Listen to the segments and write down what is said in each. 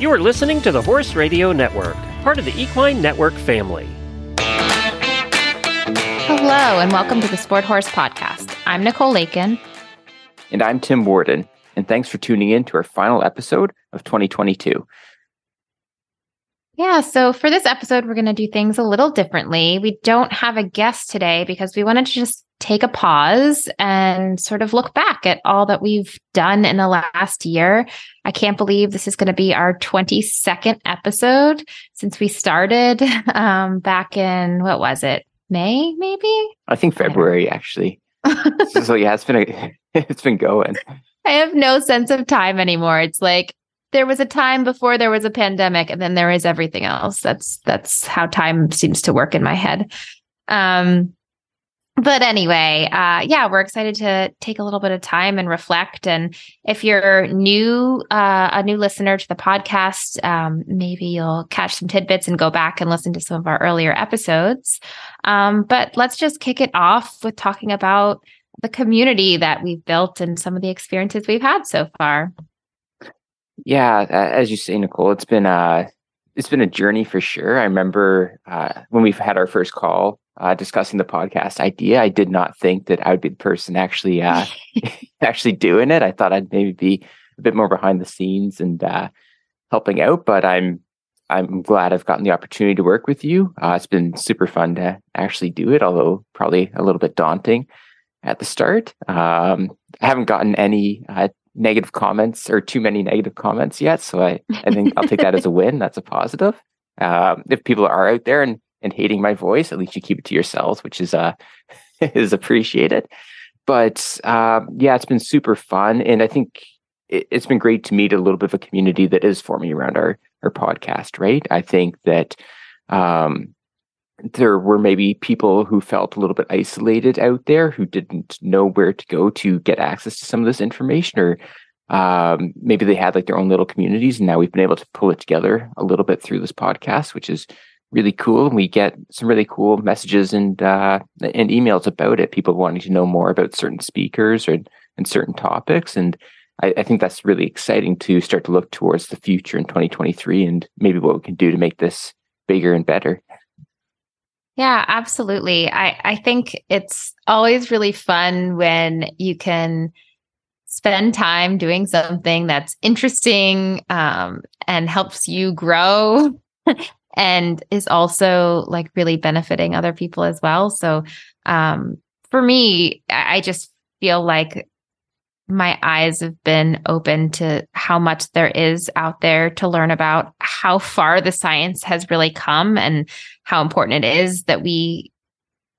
You are listening to the Horse Radio Network, part of the Equine Network family. Hello, and welcome to the Sport Horse Podcast. I'm Nicole Lakin. And I'm Tim Worden. And thanks for tuning in to our final episode of 2022. Yeah, so for this episode, we're going to do things a little differently. We don't have a guest today because we wanted to just take a pause and sort of look back at all that we've done in the last year. I can't believe this is going to be our 22nd episode since we started um, back in, what was it? May, maybe? I think February, actually. so yeah, it's been a, it's been going. I have no sense of time anymore. It's like there was a time before there was a pandemic and then there is everything else that's that's how time seems to work in my head um but anyway uh yeah we're excited to take a little bit of time and reflect. And if you're new uh a new listener to the podcast um maybe you'll catch some tidbits and go back and listen to some of our earlier episodes. Um but let's just kick it off with talking about the community that we've built and some of the experiences we've had so far. Yeah, as you say, Nicole, it's been uh, it's been a journey for sure. I remember uh, when we've had our first call uh, discussing the podcast idea. I did not think that I would be the person actually uh, actually doing it. I thought I'd maybe be a bit more behind the scenes and uh, helping out, but I'm I'm glad I've gotten the opportunity to work with you. Uh, it's been super fun to actually do it, although probably a little bit daunting at the start. Um, I haven't gotten any uh, negative comments or too many negative comments yet. So I, I think I'll take that as a win. That's a positive. Um, if people are out there and, and hating my voice, at least you keep it to yourselves, which is uh is appreciated. But um, yeah, it's been super fun, and I think it, it's been great to meet a little bit of a community that is forming around our our podcast. Right? I think that um, there were maybe people who felt a little bit isolated out there who didn't know where to go to get access to some of this information or um, maybe they had like their own little communities and now we've been able to pull it together a little bit through this podcast which is really cool. And we get some really cool messages and uh, and emails about it people wanting to know more about certain speakers or and certain topics. And I, I think that's really exciting to start to look towards the future in 2023 and maybe what we can do to make this bigger and better yeah, absolutely. I, I think it's always really fun when you can spend time doing something that's interesting um, and helps you grow and is also like really benefiting other people as well. So um, for me, I just feel like my eyes have been open to how much there is out there to learn about how far the science has really come and how important it is that we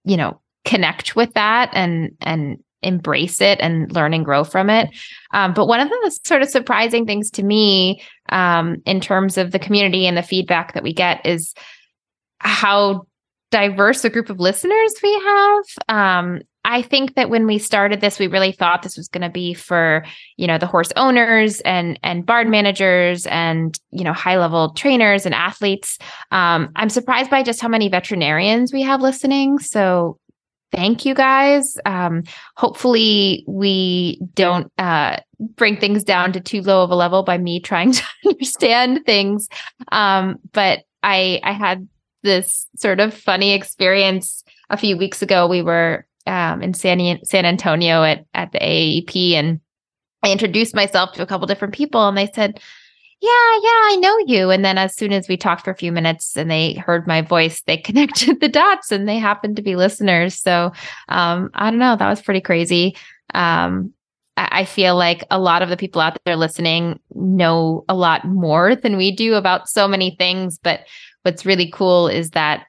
you know connect with that and and embrace it and learn and grow from it. Um, but one of the sort of surprising things to me um, in terms of the community and the feedback that we get is how diverse a group of listeners we have um, I think that when we started this, we really thought this was going to be for, you know, the horse owners and and barn managers and, you know, high level trainers and athletes. Um, I'm surprised by just how many veterinarians we have listening. So thank you guys. Um, hopefully we don't uh, bring things down to too low of a level by me trying to understand things. Um, but I I had this sort of funny experience a few weeks ago. We were um, in San San Antonio at at the AAEP, and I introduced myself to a couple different people, and they said, "Yeah, yeah, I know you." And then as soon as we talked for a few minutes, and they heard my voice, they connected the dots, and they happened to be listeners. So um, I don't know, that was pretty crazy. Um, I feel like a lot of the people out there listening know a lot more than we do about so many things. But what's really cool is that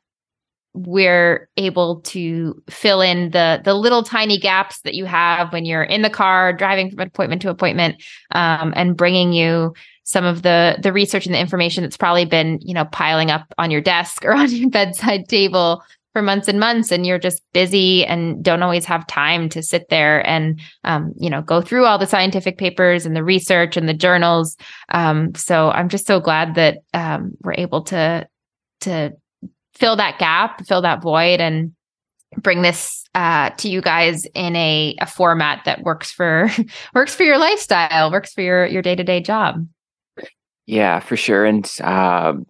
we're able to fill in the the little tiny gaps that you have when you're in the car driving from appointment to appointment um, and bringing you some of the the research and the information that's probably been you know piling up on your desk or on your bedside table for months and months and you're just busy and don't always have time to sit there and um, you know go through all the scientific papers and the research and the journals. Um, so i'm just so glad that um, we're able to to fill that gap, fill that void, and bring this uh, to you guys in a, a format that works for works for your lifestyle, works for your your day to day job. Yeah, for sure. And um,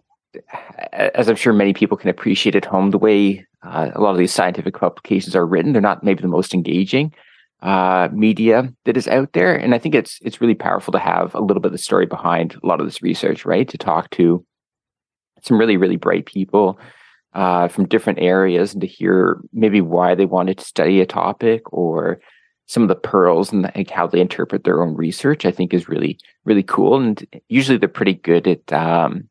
as I'm sure many people can appreciate at home, the way uh, a lot of these scientific publications are written, they're not maybe the most engaging uh, media that is out there. And I think it's it's really powerful to have a little bit of the story behind a lot of this research, right? To talk to some really really bright people uh, from different areas and to hear maybe why they wanted to study a topic or some of the pearls and like how they interpret their own research, I think is really, really cool. And usually they're pretty good at um,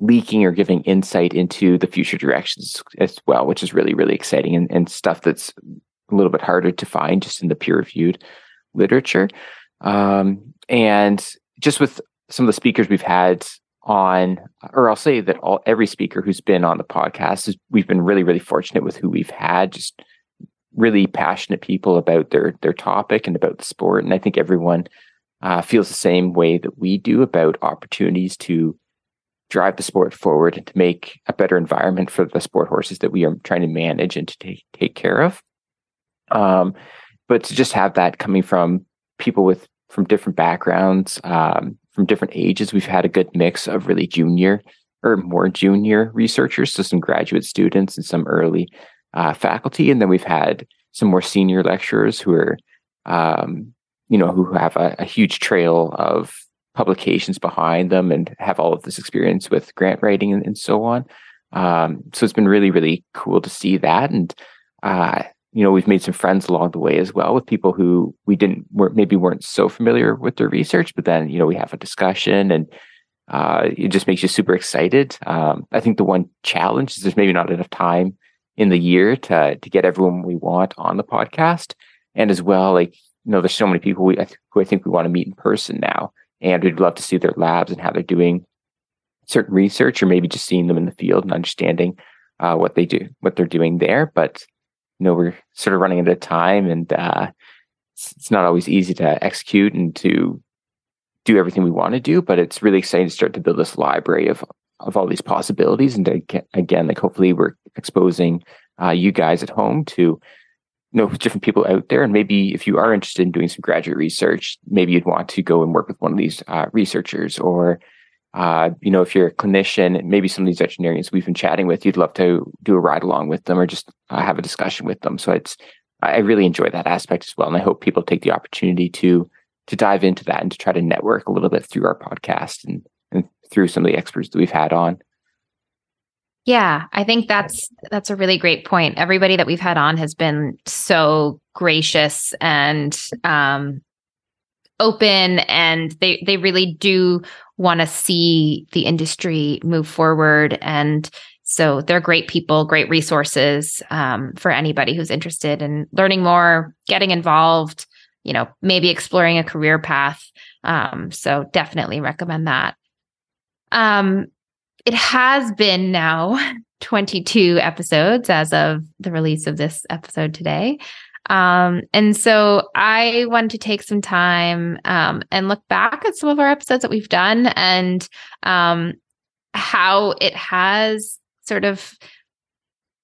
leaking or giving insight into the future directions as well, which is really, really exciting and, and stuff that's a little bit harder to find just in the peer reviewed literature. Um, and just with some of the speakers we've had on, or I'll say that all every speaker who's been on the podcast is we've been really, really fortunate with who we've had. Just really passionate people about their their topic and about the sport. And I think everyone uh, feels the same way that we do about opportunities to drive the sport forward and to make a better environment for the sport horses that we are trying to manage and to take take care of. Um, but to just have that coming from people with from different backgrounds, um, from different ages, we've had a good mix of really junior or more junior researchers, so some graduate students and some early uh, faculty, and then we've had some more senior lecturers who are, um, you know, who have a, a, huge trail of publications behind them and have all of this experience with grant writing and, and so on. Um, so it's been really, really cool to see that, and uh, you know, we've made some friends along the way as well with people who we didn't weren't, maybe weren't so familiar with their research, but then you know we have a discussion and uh, it just makes you super excited. Um, I think the one challenge is there's maybe not enough time in the year to to get everyone we want on the podcast, and as well, like you know, there's so many people we who I think we want to meet in person now, and we'd love to see their labs and how they're doing certain research, or maybe just seeing them in the field and understanding uh, what they do, what they're doing there. But know, we're sort of running out of time, and uh, it's, it's not always easy to execute and to do everything we want to do. But it's really exciting to start to build this library of of all these possibilities. And again, like hopefully we're exposing uh, you guys at home to know different people out there. And maybe if you are interested in doing some graduate research, maybe you'd want to go and work with one of these uh, researchers or uh, you know, if you're a clinician, maybe some of these veterinarians we've been chatting with, you'd love to do a ride along with them or just uh, have a discussion with them. So it's, I really enjoy that aspect as well, and I hope people take the opportunity to to dive into that and to try to network a little bit through our podcast and and through some of the experts that we've had on. Yeah, I think that's that's a really great point. Everybody that we've had on has been so gracious and um, open, and they they really do want to see the industry move forward. And so they're great people, great resources um, for anybody who's interested in learning more, getting involved. You know, maybe exploring a career path. Um, so definitely recommend that. Um, it has been now 22 episodes as of the release of this episode today. Um, and so I want to take some time um, and look back at some of our episodes that we've done and um, how it has sort of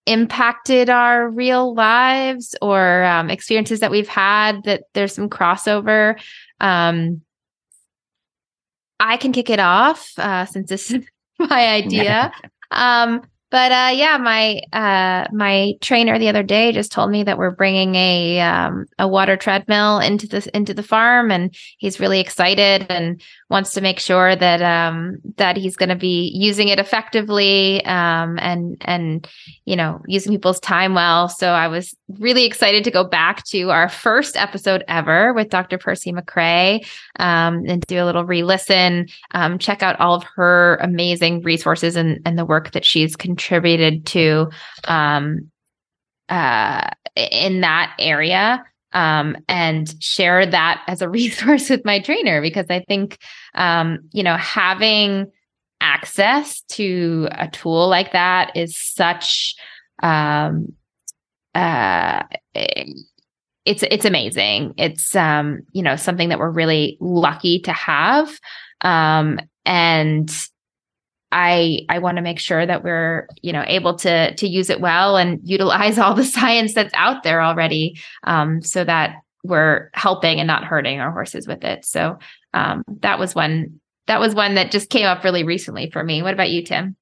impacted our real lives or um, experiences that we've had that there's some crossover. Um, I can kick it off uh, since this is my idea. um, but uh, yeah, my uh, my trainer the other day just told me that we're bringing a um, a water treadmill into the into the farm, and he's really excited and wants to make sure that um, that he's going to be using it effectively um, and and you know using people's time well. So I was really excited to go back to our first episode ever with Dr. Percy McRae um, and do a little re-listen. Um, check out all of her amazing resources and and the work that she's contributed to um, uh, in that area um, and share that as a resource with my trainer because I think, um, you know, having access to a tool like that is such, um, uh, it's it's amazing. It's um, you know something that we're really lucky to have, um, and I I want to make sure that we're you know able to to use it well and utilize all the science that's out there already, um, so that we're helping and not hurting our horses with it. So um, that was one that was one that just came up really recently for me. What about you, Tim?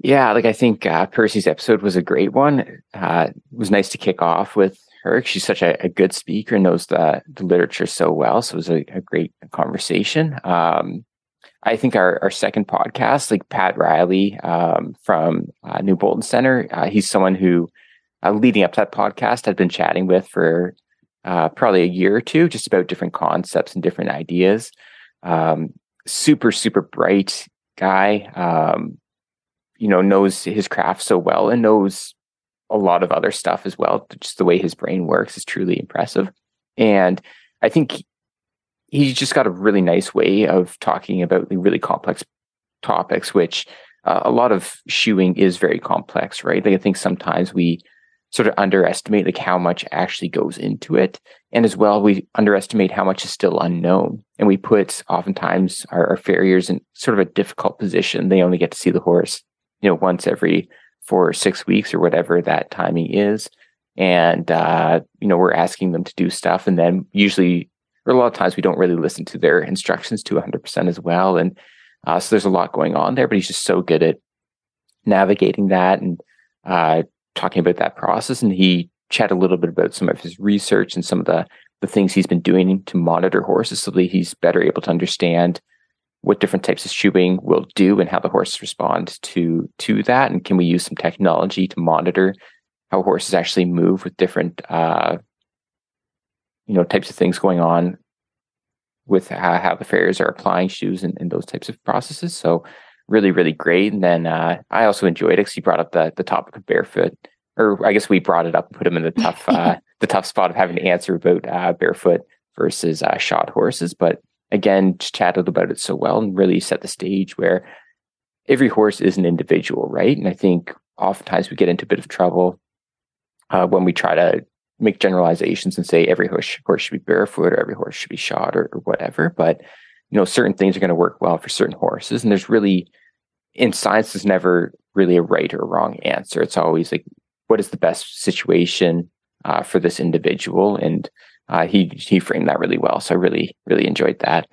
Yeah, like I think uh, Percy's episode was a great one. Uh, it was nice to kick off with her. She's such a, a good speaker, and knows the, the literature so well. So it was a, a great conversation. Um, I think our, our second podcast, like Pat Reilly um, from uh, New Bolton Center, uh, he's someone who, uh, leading up to that podcast, I've been chatting with for uh, probably a year or two, just about different concepts and different ideas. Um, super, super bright guy. Um, you know, knows his craft so well and knows a lot of other stuff as well. Just the way his brain works is truly impressive. And I think he's just got a really nice way of talking about the really complex topics, which uh, a lot of shoeing is very complex, right? Like I think sometimes we sort of underestimate like how much actually goes into it. And as well, we underestimate how much is still unknown. And we put oftentimes our, our farriers in sort of a difficult position. They only get to see the horse, you know, once every four or six weeks or whatever that timing is. And, uh, you know, we're asking them to do stuff. And then usually, or a lot of times, we don't really listen to their instructions to 100% as well. And uh, so there's a lot going on there, but he's just so good at navigating that and uh, talking about that process. And he chatted a little bit about some of his research and some of the, the things he's been doing to monitor horses so that he's better able to understand what different types of shoeing will do and how the horses respond to to that and can we use some technology to monitor how horses actually move with different uh, you know types of things going on with how, how the farriers are applying shoes and, and, those types of processes. So really really great. And then uh, i also enjoyed it because you brought up the, the topic of barefoot or i guess we brought it up and put him in the tough uh, the tough spot of having to answer about uh, barefoot versus uh, shod horses. But again chatted about it so well and really set the stage where every horse is an individual, right? And I think oftentimes we get into a bit of trouble uh, when we try to make generalizations and say every horse, horse should be barefoot or every horse should be shod or, or whatever. But you know, certain things are going to work well for certain horses, and there's really in science there's never really a right or wrong answer. It's always like what is the best situation uh, for this individual, and uh, he he framed that really well. So I really really enjoyed that.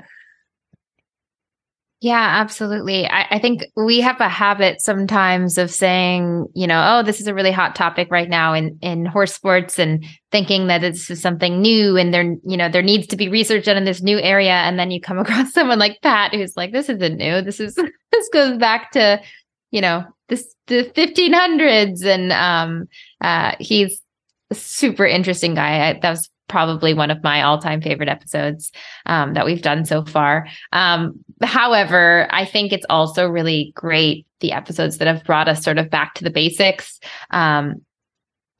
Yeah, absolutely. I, I, think we have a habit sometimes of saying, you know, oh, this is a really hot topic right now in in horse sports, and thinking that this is something new, and there, you know, there needs to be research done in this new area, and then you come across someone like Pat who's like, this isn't new. This is this goes back to, you know, this the 1500s, and um, uh, he's a super interesting guy. I, that was probably one of my all-time favorite episodes um, that we've done so far. Um, however, I think it's also really great the episodes that have brought us sort of back to the basics. Um,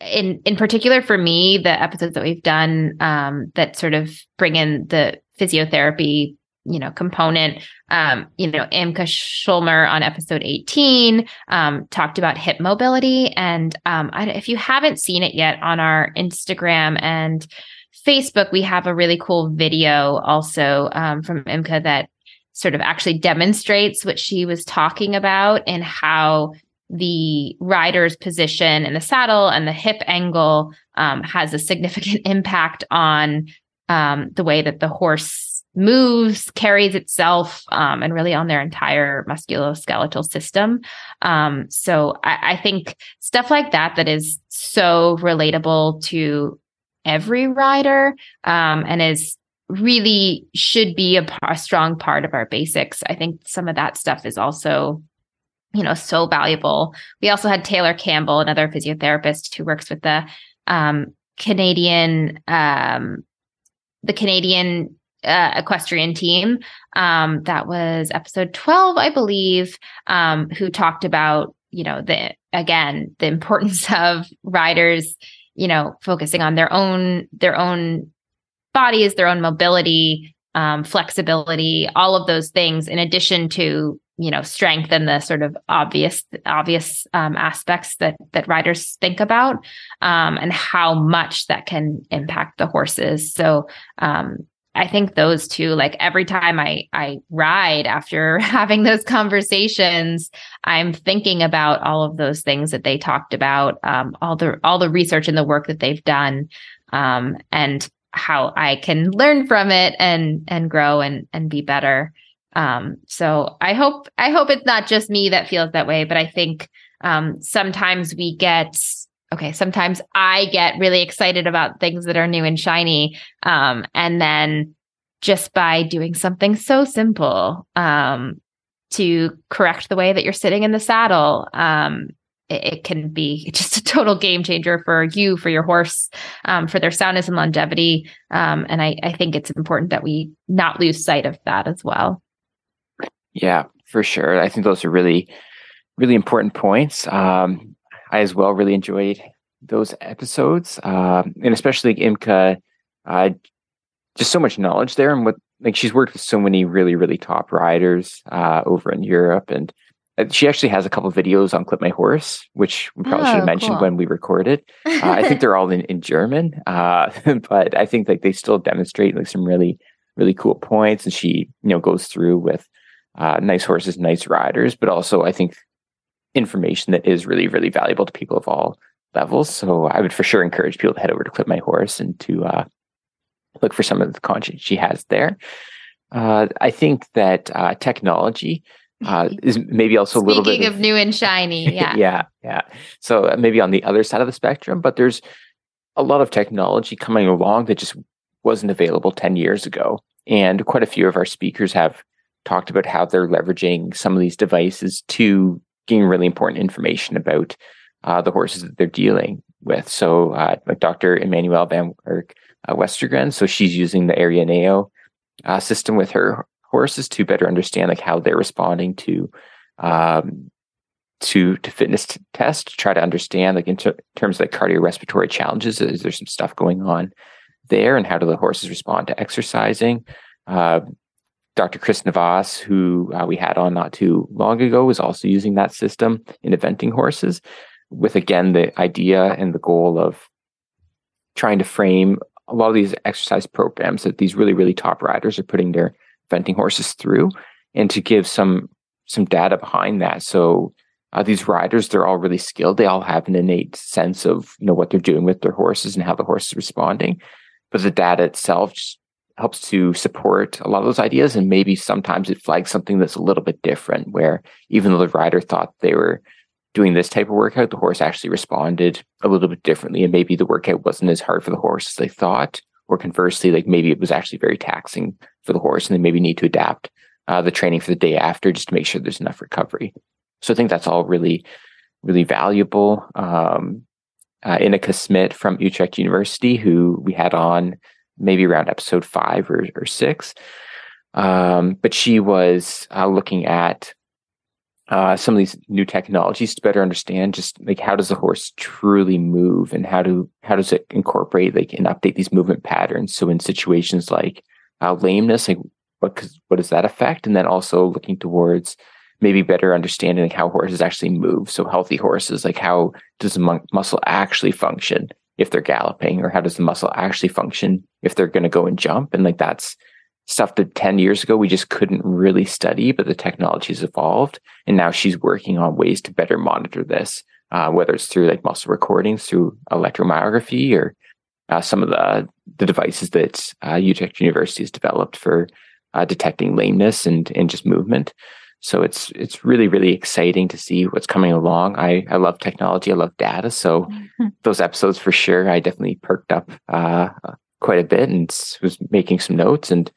in in particular, for me, the episodes that we've done um, that sort of bring in the physiotherapy you know component um you know imka schulmer on episode 18 um talked about hip mobility and um I, if you haven't seen it yet on our instagram and Facebook, we have a really cool video also um, from Imka that sort of actually demonstrates what she was talking about and how the rider's position in the saddle and the hip angle um, has a significant impact on um, the way that the horse moves, carries itself, um, and really on their entire musculoskeletal system. Um, so I, I, think stuff like that that is so relatable to every rider um, and is really should be a, a strong part of our basics. I think some of that stuff is also you know so valuable. We also had Taylor Campbell, another physiotherapist who works with the um, Canadian um, the Canadian uh, equestrian team. Um, that was episode 12, I believe, um, who talked about, you know, the again, the importance of riders you know, focusing on their own their own bodies, their own mobility, um, flexibility, all of those things, in addition to you know strength and the sort of obvious obvious um, aspects that that riders think about um, and how much that can impact the horses. So um, I think those two, like every time I I ride after having those conversations, I'm thinking about all of those things that they talked about, um, all the all the research and the work that they've done, um, and how I can learn from it and and grow and and be better. Um, so I hope I hope it's not just me that feels that way, but I think um, sometimes we get okay. Sometimes I get really excited about things that are new and shiny, um, and then just by doing something so simple um, to correct the way that you're sitting in the saddle, um, it, can be just a total game changer for you, for your horse, um, for their soundness and longevity. Um, and I, I think it's important that we not lose sight of that as well. Yeah, for sure. I think those are really, really important points. Um, I as well really enjoyed those episodes, um, and especially Imka. Uh, just so much knowledge there, and what like she's worked with so many really, really top riders uh, over in Europe, and uh, she actually has a couple videos on Clip My Horse, which we probably oh, should have mentioned cool. when we recorded. Uh, I think they're all in, in German, uh, but I think like they still demonstrate like some really, really cool points. And she, you know, goes through with uh, nice horses, nice riders, but also I think information that is really, really valuable to people of all levels. So I would for sure encourage people to head over to Clip My Horse and to uh, look for some of the content she has there. Uh, I think that uh, technology uh, is maybe also Speaking a little bit of, of new and shiny. Yeah, yeah, yeah. So uh, maybe on the other side of the spectrum, but there's a lot of technology coming along that just wasn't available ten years ago, and quite a few of our speakers have talked about how they're leveraging some of these devices to gain really important information about uh, the horses that they're dealing with. So, uh, like Dr. Emmanuelle van or uh, Westergren, so she's using the Arioneo uh, system with her horses to better understand like how they're responding to um, to to fitness t- test. To try to understand like in ter- terms of like cardiorespiratory challenges, is there some stuff going on there, and how do the horses respond to exercising? Dr. Chris Navas, who uh, we had on not too long ago, was also using that system in eventing horses, with again the idea and the goal of trying to frame a lot of these exercise programs that these really, really top riders are putting their eventing horses through, and to give some some data behind that. So uh, these riders, they're all really skilled. They all have an innate sense of you know what they're doing with their horses and how the horse is responding. But the data itself just helps to support a lot of those ideas. And maybe sometimes it flags something that's a little bit different, where even though the rider thought they were doing this type of workout, the horse actually responded a little bit differently. And maybe the workout wasn't as hard for the horse as they thought. Or conversely, like maybe it was actually very taxing for the horse and they maybe need to adapt uh, the training for the day after just to make sure there's enough recovery. So I think that's all really, really valuable. Um, uh, Ineke Smit from Utrecht University, who we had on maybe around episode five or, or six. Um, but she was uh, looking at uh, some of these new technologies to better understand just like how does the horse truly move and how do how does it incorporate like and update these movement patterns. So in situations like uh, lameness, like what what does that affect? And then also looking towards maybe better understanding how horses actually move. So healthy horses, like how does muscle actually function? If they're galloping or how does the muscle actually function if they're going to go and jump. And like that's stuff that 10 years ago we just couldn't really study but the technology has evolved. And now she's working on ways to better monitor this uh, whether it's through like muscle recordings through electromyography or uh, some of the the devices that uh, University has developed for uh, detecting lameness and and just movement so it's it's really really exciting to see what's coming along. I I love technology. I love data. So mm-hmm. those episodes for sure, I definitely perked up uh, quite a bit and was making some notes and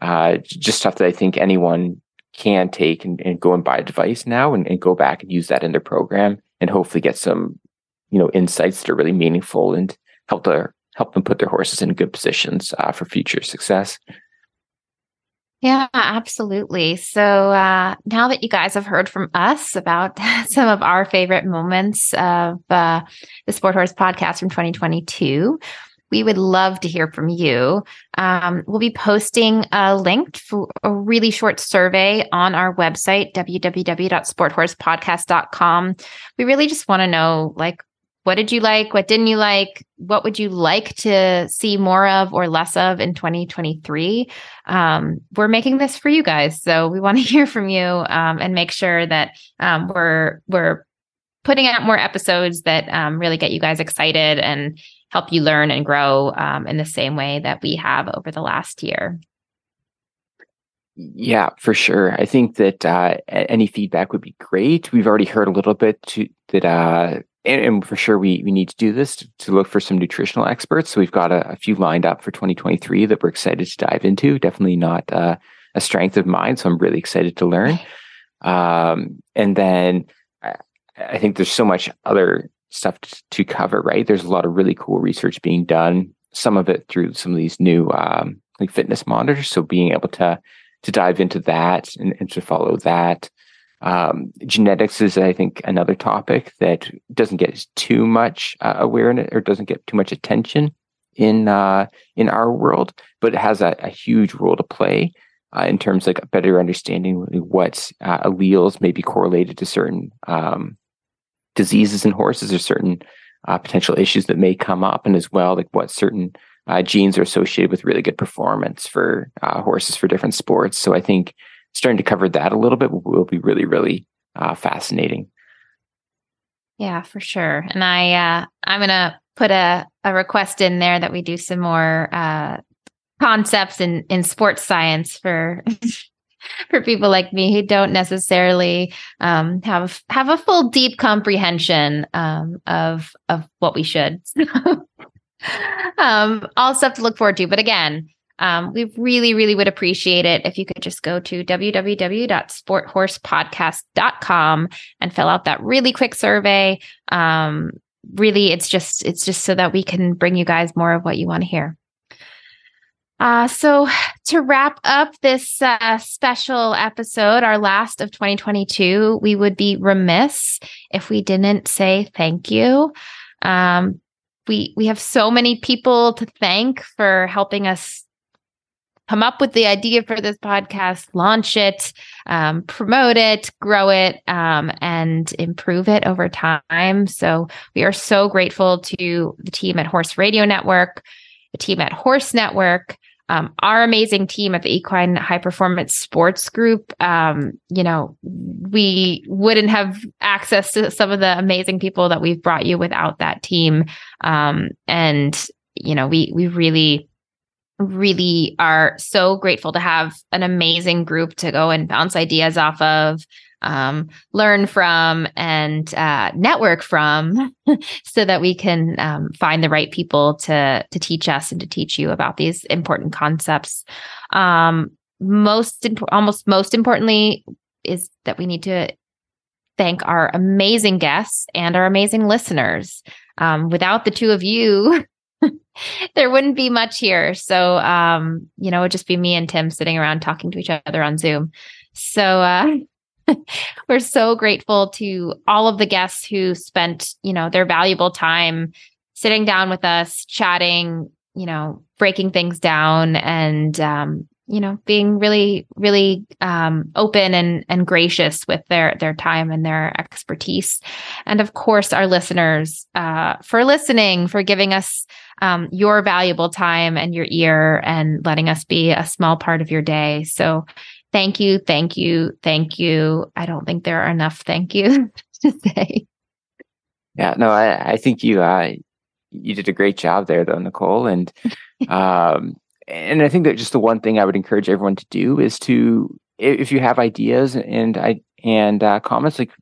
uh, just stuff that I think anyone can take and, and go and buy a device now and, and go back and use that in their program and hopefully get some you know insights that are really meaningful and help their help them put their horses in good positions uh, for future success. Yeah, absolutely. So uh, now that you guys have heard from us about some of our favorite moments of uh, the Sport Horse podcast from 2022, we would love to hear from you. Um, we'll be posting a link for a really short survey on our website, www.sporthorsepodcast.com. We really just want to know, like, what did you like? What didn't you like? What would you like to see more of or less of in 2023? Um, we're making this for you guys, so we want to hear from you um, and make sure that um, we're we're putting out more episodes that um, really get you guys excited and help you learn and grow um, in the same way that we have over the last year. Yeah, for sure. I think that uh, any feedback would be great. We've already heard a little bit to, that, uh, and, and, for sure we we need to do this to, to look for some nutritional experts. So we've got a, a, few lined up for 2023 that we're excited to dive into. Definitely not uh, a strength of mine, so I'm really excited to learn. Um, and then I, I, think there's so much other stuff to, to, cover. Right, there's a lot of really cool research being done. Some of it through some of these new um, like fitness monitors. So being able to to dive into that and, and to follow that. Um, genetics is, I think, another topic that doesn't get too much uh, awareness or doesn't get too much attention in uh, in our world, but it has a, a huge role to play uh, in terms of like better understanding what uh, alleles may be correlated to certain um, diseases in horses or certain uh, potential issues that may come up, and as well like what certain uh, genes are associated with really good performance for horses for different sports. So I think starting to cover that a little bit will be really, really uh, fascinating. Yeah, for sure. And I, uh, I'm gonna put a, a request in there that we do some more uh, concepts in in sports science for for people like me who don't necessarily um, have have a full deep comprehension um, of of what we should. um, all stuff to look forward to. But again, um, we really, really would appreciate it if you could just go to www.sporthorsepodcast.com and fill out that really quick survey. Um, really, it's just it's just so that we can bring you guys more of what you want to hear. Uh, so to wrap up this uh, special episode, our last of 2022, we would be remiss if we didn't say thank you. Um, we we have so many people to thank for helping us come up with the idea for this podcast, launch it, um, promote it, grow it, um, and improve it over time. So we are so grateful to the team at Horse Radio Network, the team at Horse Network, um, our amazing team at the Equine High Performance Sports Group, um, you know, we wouldn't have access to some of the amazing people that we've brought you without that team. Um, and you know, we we really, really are so grateful to have an amazing group to go and bounce ideas off of um, learn from and uh, network from so that we can um, find the right people to to teach us and to teach you about these important concepts. Um, most imp- almost most importantly is that we need to thank our amazing guests and our amazing listeners. Um, without the two of you there wouldn't be much here. So um, you know it would just be me and tim sitting around talking to each other on zoom. So uh, we're so grateful to all of the guests who spent, you know, their valuable time sitting down with us, chatting, you know, breaking things down and um, you know, being really, really um, open and and gracious with their their time and their expertise, and of course, our listeners uh, for listening, for giving us um, your valuable time and your ear, and letting us be a small part of your day. So, thank you, thank you, thank you. I don't think there are enough thank you to say. Yeah, no, I, I think you uh, you did a great job there, though, Nicole, and um, and I think that just the one thing I would encourage everyone to do is to if you have ideas and I and uh, comments, like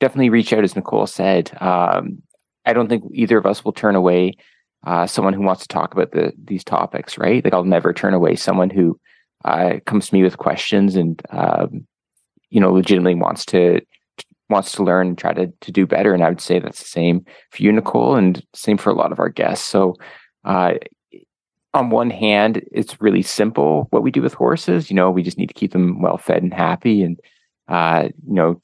definitely reach out, as Nicole said. Um, I don't think either of us will turn away uh, someone who wants to talk about the these topics, right? Like I'll never turn away someone who uh, comes to me with questions and um, you know legitimately wants to wants to learn and try to to do better. And I would say that's the same for you, Nicole, and same for a lot of our guests. So. Uh, on one hand, it's really simple what we do with horses. You know, we just need to keep them well fed and happy, and uh, you know,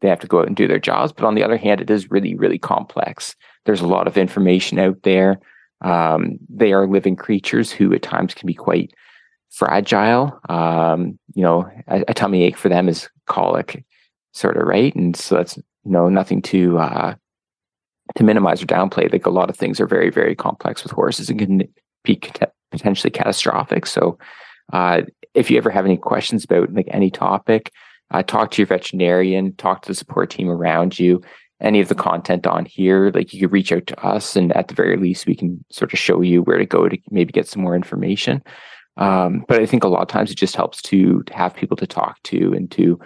they have to go out and do their jobs. But on the other hand, it is really, really complex. There's a lot of information out there. Um, they are living creatures who at times can be quite fragile. Um, you know, a, a, tummy ache for them is colic, sort of, right? And so that's you know nothing to uh, to minimize or downplay. Like a lot of things are very, very complex with horses and can be potentially catastrophic. So, uh, if you ever have any questions about like any topic, uh, talk to your veterinarian, talk to the support team around you. Any of the content on here, like you could reach out to us, and at the very least, we can sort of show you where to go to maybe get some more information. Um, but I think a lot of times it just helps to, to have people to talk to and to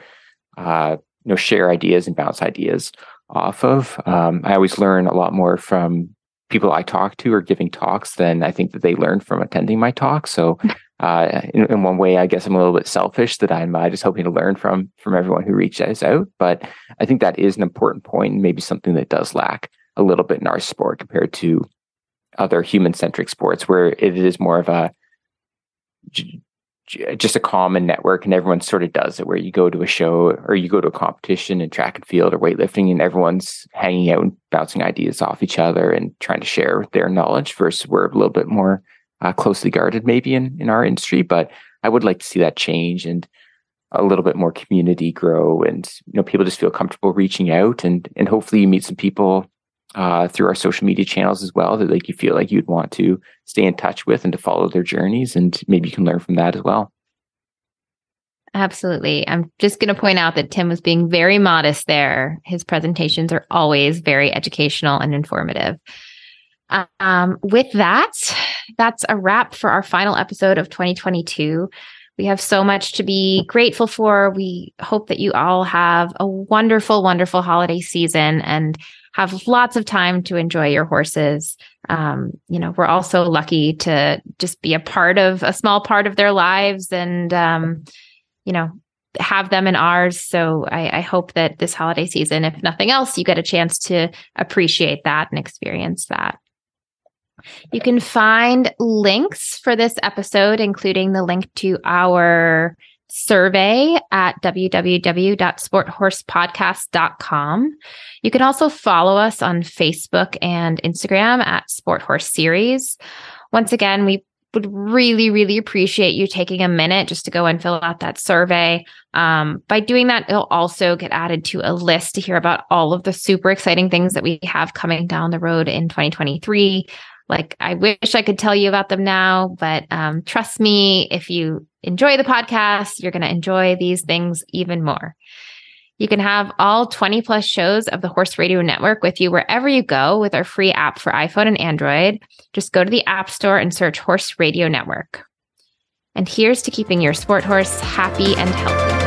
uh, you know share ideas and bounce ideas off of. Um, I always learn a lot more from people I talk to are giving talks then I think that they learn from attending my talk. So, uh, in, in, one way, I guess I'm a little bit selfish that I'm uh, just hoping to learn from from everyone who reaches out. But I think that is an important point and maybe something that does lack a little bit in our sport compared to other human centric sports, where it is more of a just a common network and everyone sort of does it where you go to a show or you go to a competition in track and field or weightlifting and everyone's hanging out and bouncing ideas off each other and trying to share their knowledge versus we're a little bit more uh, closely guarded maybe in, in our industry but i would like to see that change and a little bit more community grow and you know people just feel comfortable reaching out and and hopefully you meet some people uh, through our social media channels as well that like you feel like you'd want to stay in touch with and to follow their journeys and maybe you can learn from that as well. Absolutely. I'm just going to point out that tim was being very modest there. His presentations are always very educational and informative. Um, with that that's a wrap for our final episode of 2022 we have so much to be grateful for. We hope that you all have a wonderful, wonderful holiday season and have lots of time to enjoy your horses. Um, you know, we're also lucky to just be a part of a small part of their lives and, um, you know, have them in ours. So I, I hope that this holiday season, if nothing else, you get a chance to appreciate that and experience that. You can find links for this episode, including the link to our survey at www.sporthorsepodcast.com. You can also follow us on Facebook and Instagram at Sport Horse Series. Once again, we would really, really appreciate you taking a minute just to go and fill out that survey. Um, by doing that, it'll also get added to a list to hear about all of the super exciting things that we have coming down the road in 2023. Like, I wish I could tell you about them now, but um, trust me, if you enjoy the podcast, you're going to enjoy these things even more. You can have all 20 plus shows of the Horse Radio Network with you wherever you go with our free app for iPhone and Android. Just go to the App Store and search Horse Radio Network. And here's to keeping your sport horse happy and healthy.